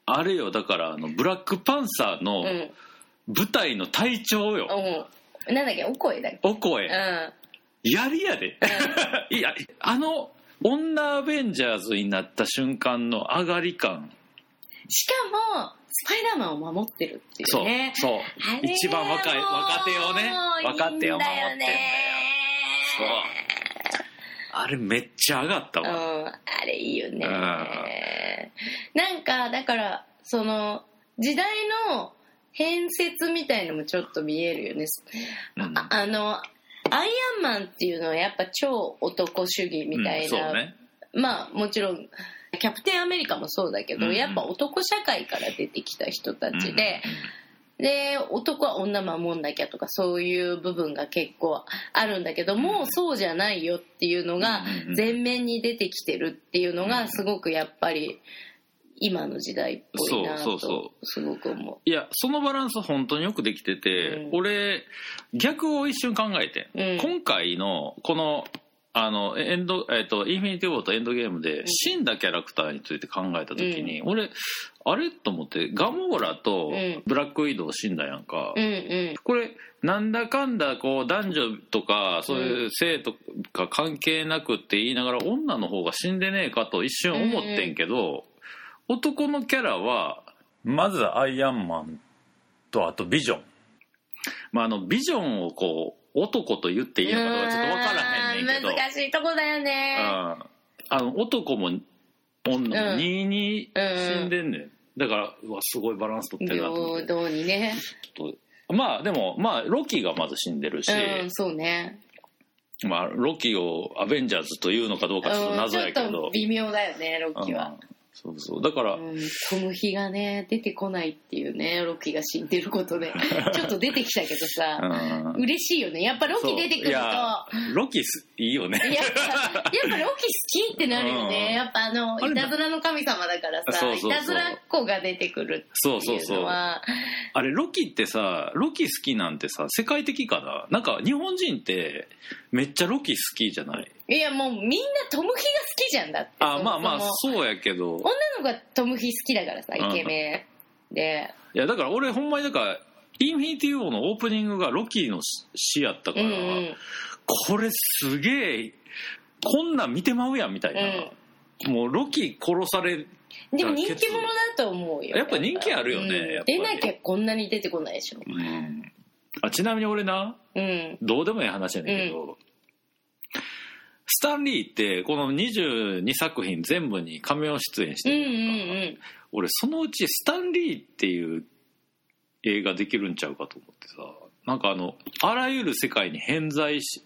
あれよだからあのブラックパンサーのうんうん舞台の隊長よ、う。んなんだっけ？お声だっけ？お声、うん。やりやで いやあの女アベンジャーズになった瞬間の上がり感。しかもスパイダーマンを守ってるっていそううね。そうあれ一番若い若手をね若手を守ってんだよそう。あれめっちゃ上がったうんわ、あれいいよね。うん。なんかだからその時代の変節みたいのもちょっと見えるよね、うん。ああのアイアンマンっていうのはやっぱ超男主義みたいな、うんね。まあもちろんキャプテンアメリカもそうだけど、うん。うんやっぱ男社会から出てきた人たちで、で男は女守んなきゃとかそういう部分が結構あるんだけども、うそうじゃないよっていうのがうんうん。前面に出てきてるっていうのがすごくやっぱり今の時代っぽいなそうそうそとすごく思いやそのバランス本当によくできてて、うん。俺逆を一瞬考えて、うん。今回のこのあのエンド、えっとインフィニティ・ウォーとエンドゲームで死んだキャラクターについて考えた時に、俺あれ？と思ってガモーラとうん。ブラックウィドウ死んだやんか、う。うんうん。これなんだかんだこう男女とかそういう性とか関係なくって言いながら女の方が死んでねえかと一瞬思ってんけど、男のキャラはまずアイアンマンとあとビジョン、まあ、あのビジョンをこう男と言っていいのかどうかちょっと分からへんねんけど。難しいとこだよね。うん。あの男も女も22死んでんねん、だからうわすごいバランス取ってるなと思って。平等にね。まあでもまあロキがまず死んでるし、うんそうね。まあロキをアベンジャーズというのかどうかちょっと謎やけど。うんちょっと微妙だよねロッキーはそうそう。だから、うん、トムヒがね出てこないっていうねロキが死んでることで。ちょっと出てきたけどさうん。嬉しいよね。やっぱロキ出てくると。ロキスいいよね。やっぱロキ好きってなるよね、うん。やっぱあのいたずらの神様だからさいたずらっ子が出てくるっていうそうそうそう。のはあれロキってさロキ好きなんてさ世界的かな？なんか日本人ってめっちゃロキ好きじゃない？いやもうみんなトムヒが好きじゃんだって。あまあまあそうやけど。女の子がトムヒ好きだからさイケメンで。いやだから俺ほんまにだからインフィニティ・ウォーのオープニングがロキの詩やったから、うんうんこれすげえこんなん見てまうやんみたいな、もうロキ殺されでも人気者だと思うよやっぱ人気あるよねうん。やっぱり。出なきゃこんなに出てこないでしょ。うんあちなみに俺なうん。どうでもいい話やねんけど、スタンリーってこの22作品全部にカメオ出演しうんうてる、ん俺そのうちスタンリーっていう映画できるんちゃうかと思ってさなんかあのあらゆる世界に偏在し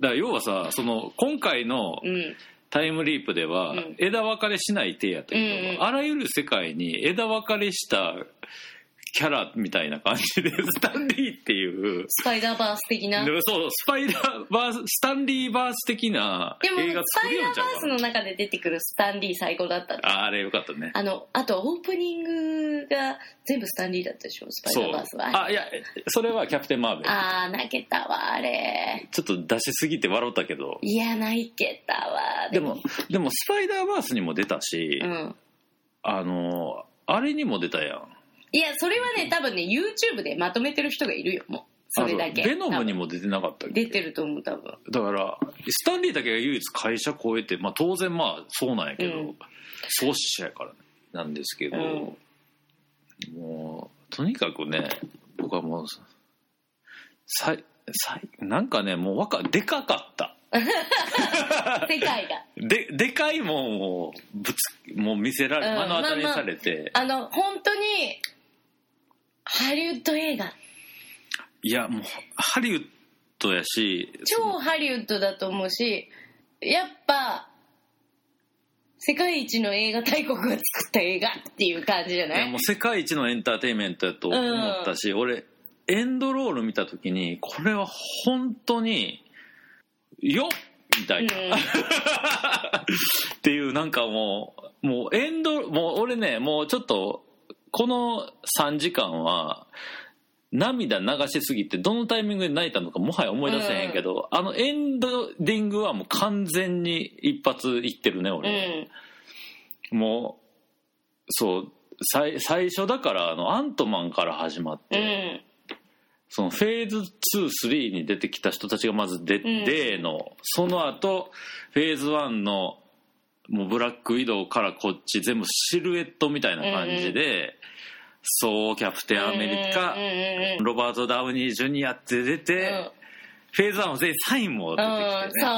だから要はさその今回のうん。うんタイムリープではうん。枝分かれしない体やったけど、うんうん。あらゆる世界に枝分かれしたキャラみたいな感じでスタンリーっていう。スパイダーバース的な？そうスパイダーバーススタンリーバース的な映画スパイダーバ作るよんちゃうかなースの中で出てくるスタンリー最高だったねああれよかったね。あのあとオープニングが全部スタンリーだったでしょ？スパイダーバースは。あいやそれはキャプテン・マーベル。あー泣けたわあれ。ちょっと出しすぎて笑ったけど。いや泣けたわでもでもスパイダーバースにも出たし、うん。あのあれにも出たやんいやそれはね多分ね YouTube でまとめてる人がいるよもう。それだけ。ベノムにも出てなかったっけ？出てると思う多分。だからスタンリーだけが唯一会社超えて、まあ、当然まあそうなんやけど、うん。創始者やからねなんですけど、もうとにかくね僕はもうさいさいなんかねもうわかでかかった。世界が。ででかいもんをぶつもう見せられ、うん。目の当たりにされて、あの本当にハリウッド映画。いやもうハリウッドやし超ハリウッドだと思うしやっぱ世界一の映画大国が作った映画っていう感じじゃいない？やもう世界一のエンターテインメントやと思ったし、俺エンドロール見た時にこれは本当によっみたいな、うん。っていうなんかもうもうエンドもう俺ねもうちょっとこの3時間は涙流しすぎてどのタイミングで泣いたのかもはや思い出せへんけど、あのエンドディングはもう完全に一発いってるねう俺、ん。もうそう最最初だからあのアントマンから始まって、うん。そのフェーズ23に出てきた人たちがまず出ての、その後フェーズ1のもうブラックウィドウからこっち全部シルエットみたいな感じで、そうキャプテンアメリカ、ロバート・ダウニー・ジュニアって出て、フェーズ1は全員サインも出てうん、きてね、そ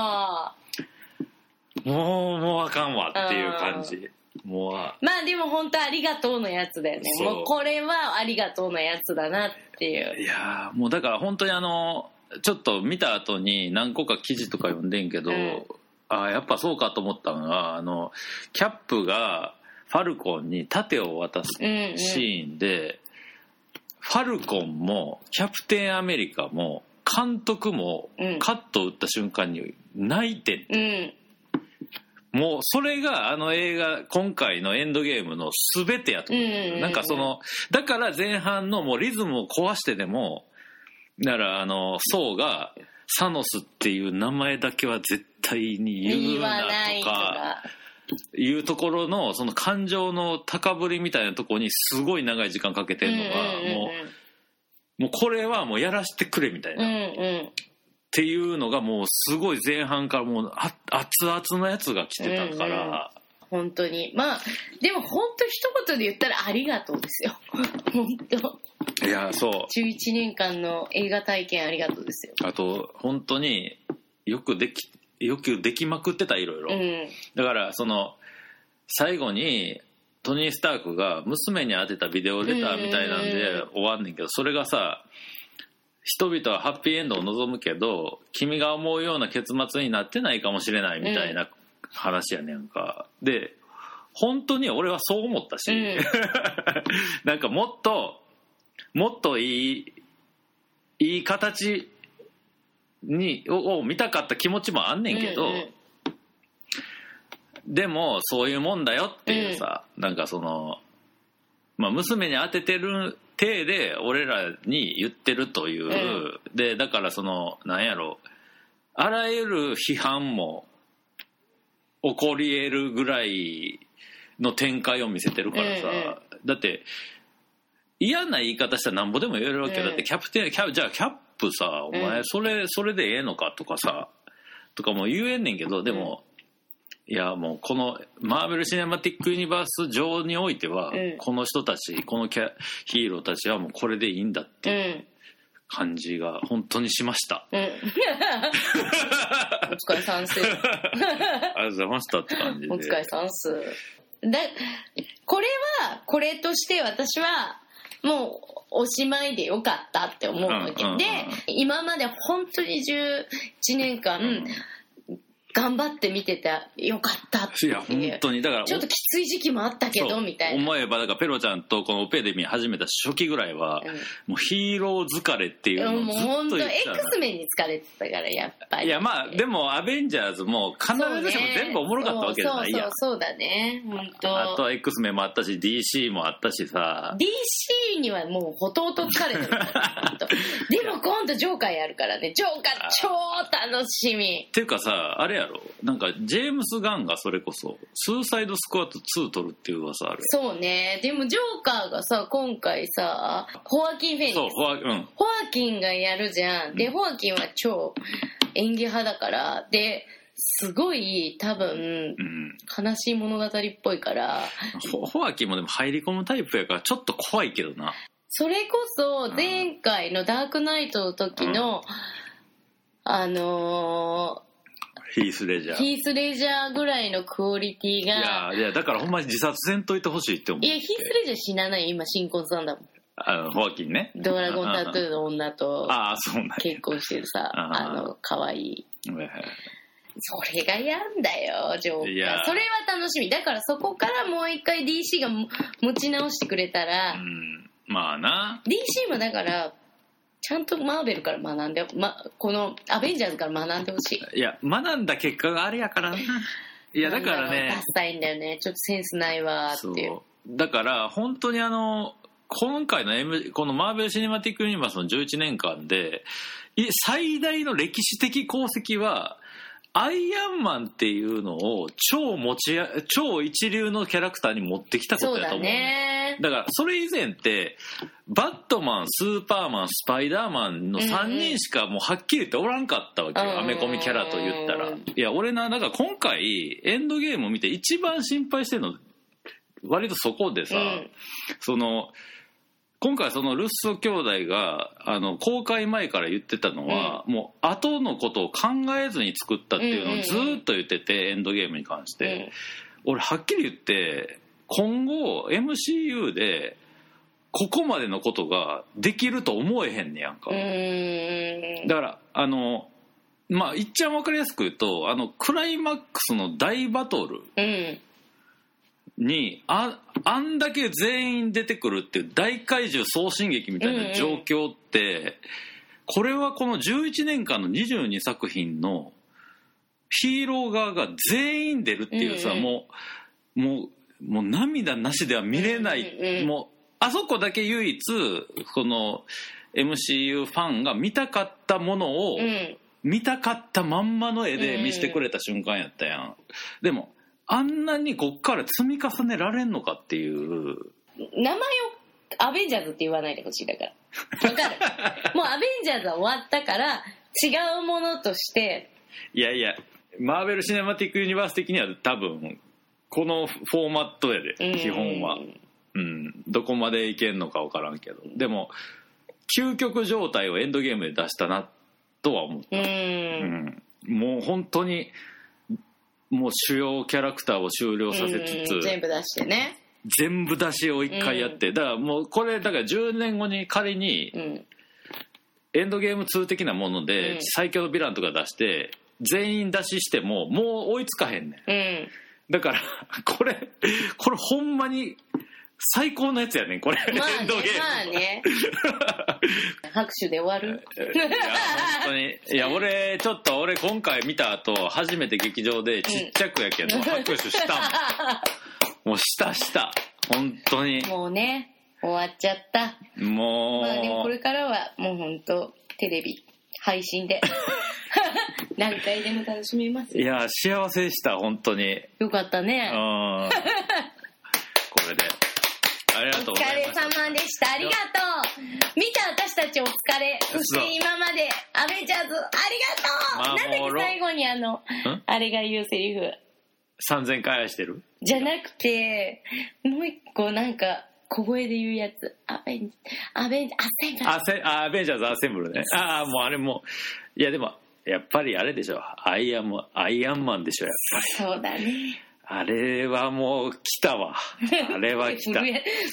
う。もうもうあかんわっていう感じ、もうまあでも本当ありがとうのやつだよね。もうこれはありがとうのやつだなっていう。いやーもうだから本当にあのちょっと見た後に何個か記事とか読んでんけど、うんああやっぱそうかと思ったのがあのキャップがファルコンに盾を渡すうんうんシーンで、ファルコンもキャプテンアメリカも監督もうん。カットを打った瞬間に泣いてんうん。もうそれがあの映画今回のエンドゲームの全てやと思う、うんうんうんなんかそのだから前半のもうリズムを壊してでもだからあのソウがサノスっていう名前だけは絶対に言言うなわないととか。かいうところのその感情の高ぶりみたいなところにすごい長い時間かけてるのがもうもうこれはもうやらせてくれみたいな、っていうのがもうすごい前半からもうあ熱々のやつが来てたから。本当に。まあでも本当一言で言ったらありがとうですよ。本当。いやそう。11年間の映画体験ありがとうですよ。あと本当によくできよくできまくってたいろいろ、うん。だからその最後にトニー・スタークが娘に宛てたビデオレターみたいなんうんうん。で終わんねんけどそれがさ人々はハッピーエンドを望むけど君が思うような結末になってないかもしれないみたいな話やねんか。で本当に俺はそう思ったし、うん。なんかもっともっといいいい形にをを見たかった気持ちもあんねんけど、うんうんでもそういうもんだよっていうさ、なんかその、まあ、娘に当ててる体で俺らに言ってるという、ん。でだからそのなんやろあらゆる批判も起こり得るぐらいの展開を見せてるからさ、うんだって嫌な言い方したらなんぼでも言えるわけよ、うん。だってキャプテンキャじゃあキャップさお前うん。それそれでええのかとかさとかも言えんねんけどでも、いやもうこのマーベル・シネマティック・ユニバース上においては、うん。この人たちこのキャヒーローたちはもうこれでいいんだってういうん。感じが本当にしました、うん。お疲れさんす。ありがとうございましたって感じで。お疲れさんす。だこれはこれとして私はもうおしまいでよかったって思うわけ、で今まで本当に11年間、うん頑張って見てたよかったっていいや本う当に。だからちょっときつい時期もあったけどみたいな、思えばだからペロちゃんとこのオペで見始めた初期ぐらいは、うん。もうヒーロー疲れっていうのをもうずっと言ってた X メンに疲れてたからやっぱり。いやまあでもアベンジャーズも必ずしも全部おもろかったわけじゃないやん、そうそうだね本当。あとは X メンもあったし DC もあったしさ。DC にはもうほとんど疲れてる でも今度ジョーカーやるからね。ジョーカー超楽しみ。っていうかさあれやろ。なんかジェームス・ガンがそれこそスーサイドスクワット2撮るっていう噂あるそうね。でもジョーカーがさ今回さホアキン・フェニックス。そうほわうん。ホアキンがやるじゃん。でホアキンは超演技派だから。ですごい多分うん。悲しい物語っぽいから。ホホアキンもでも入り込むタイプやからちょっと怖いけどな。それこそ前回の「ダークナイト」の時の、あのヒース・レジャー。ーヒース・レジャーぐらいのクオリティいがやいやだからほんまに自殺せんといてほしいって思ういやヒース・レジャー死なないよ今新婚さんだもん。あのホアキンね。ドラゴンタトゥーの女とああそうなんや。結婚してるさあの可愛い。はいはいそれがやんだよジョーカー。それは楽しみ。だからそこからもう一回 DC がも持ち直してくれたら、うん。まあな。DC もだからちゃんとマーベルから学んで、ま、このアベンジャーズから学んでほしい。いや学んだ結果があれやからな。いやだからね。ダサいんだよね。ちょっとセンスないわっていう。だから本当にあの今回の、M、このマーベル・シネマティック・ユニバースの11年間でい最大の歴史的功績はアイアンマンっていうのを超持ちや超一流のキャラクターに持ってきたことやと思うね。だからそれ以前ってバットマンスーパーマンスパイダーマンの3人しかもうはっきり言っておらんかったわけよ、うんアメコミキャラと言ったら。うんいや俺ななんか今回エンドゲームを見て一番心配してるの割とそこでさ、うん。その今回そのルッソ兄弟があの公開前から言ってたのは、もう後のことを考えずに作ったっていうのをずーっと言ってて、エンドゲームに関して、俺はっきり言って今後 MCU でここまでのことができると思えへんねやんか、うん。うんだからあのまあいっちゃん分かりやすく言うとあのクライマックスの大バトルうんにああんだけ全員出てくるっていう大怪獣送信劇みたいな状況って、これはこの11年間の22作品のヒーロー側が全員出るっていうさ、もうもうもう涙なしでは見れない、もうあそこだけ唯一この MCU ファンが見たかったものを、うん見たかったまんまの絵で見せてくれた瞬間やったやん、でもあんなにこっから積み重ねられんのかっていう。名前をアベンジャーズって言わないでほしいだから。わかる。もうアベンジャーズは終わったから違うものとして。いやいやマーベル・シネマティック・ユニバース的には多分このフォーマットやでうん。基本は。うん。どこまでいけんのか分からんけど。でも究極状態をエンドゲームで出したなとは思う、うん、うん、もう本当にもう主要キャラクターを終了させつつ、うん全部出してね。全部出しを一回やって、だからもうこれだから10年後に仮にうん。エンドゲーム2的なものでうん。最強のヴィランとか出して全員出ししてももう追いつかへんねん。うん。だからこれこれほんまに最高のやつやねんこれ。まあねまあね。拍手で終わる。いや本当に。いや俺ちょっと俺今回見た後初めて劇場でちっちゃくやけど、拍手した。もんもうしたした。本当に。もうね終わっちゃった。もう、まあでもこれからはもう本当テレビ配信で。何回でも楽しめますいや幸せでした本当に。よかったうん。ねこれでありがとうお疲れ様でした。ありがとう。見た私たちお疲れ。そして今までアベンジャーズありがとう、まあなんだっけ最後にあのあれが言うセリフ。3000回愛してる？じゃなくてもう一個なんか小声で言うやつ。アベンアベンアセンブル。アセアベンジャーズアセンブルね。ああもうあれもういやでもやっぱりあれでしょ。アイアンマンアイアンマンでしょやっぱり。そうだねあれはもう来たわ。あれは来た。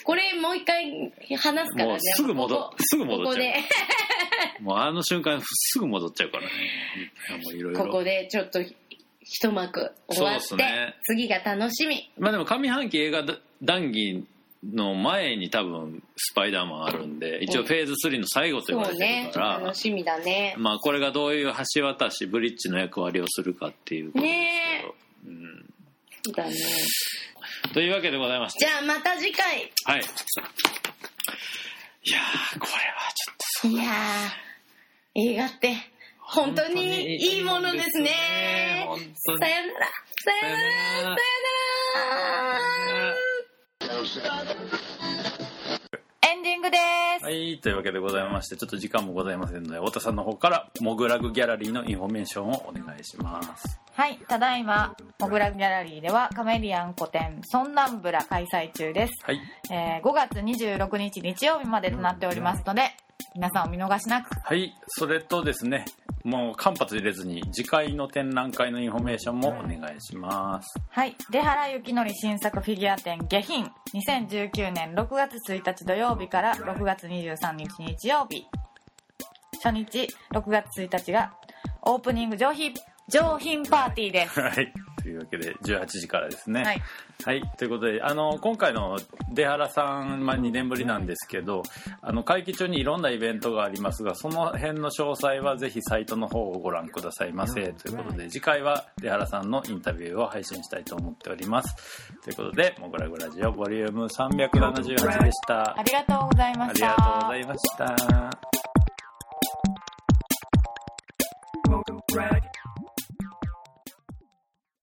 これもう一回話すからね。もうすぐ戻ここすぐ戻っちゃう。ここで。もうあの瞬間すぐ戻っちゃうからね。いろいろ。ここでちょっと一幕終わって、ね。次が楽しみ。まあでも上半期映画談義の前に多分スパイダーマンあるんで一応フェーズ3の最後と言われてるから、楽しみだね。まあこれがどういう橋渡しブリッジの役割をするかっていうことですけど、うん、そうだね。というわけでございまして。じゃあまた次回。はい。いやーこれはちょっといやー映画って本当にいいものですね。本当に。さよなら。さよなら。さよなら。さよなら。エンディングです。はい、というわけでございまして、ちょっと時間もございませんので、太田さんの方から、モグラグギャラリーのインフォメーションをお願いします。はい、ただいま、モグラグギャラリーではカメリアン個展ソンナンブラ開催中です。はい。えー5月26日日曜日までとなっておりますので、皆さんお見逃しなく。はい、それとですね、もう間髪入れずに、次回の展覧会のインフォメーションもお願いします。はい、出原幸則新作フィギュア展下品2019年6月1日土曜日から6月23日日曜日。初日6月1日がオープニング上品上品パーティーです。はい。というわけで、18時からですね。はい。はい、ということで、あの、今回の出原さん、まあ、2年ぶりなんですけど、あの、会期中にいろんなイベントがありますが、その辺の詳細はぜひサイトの方をご覧くださいませ。ということで、次回は出原さんのインタビューを配信したいと思っております。ということで、モグラグラジオボリューム378でした。ありがとうございまありした。がとうございました。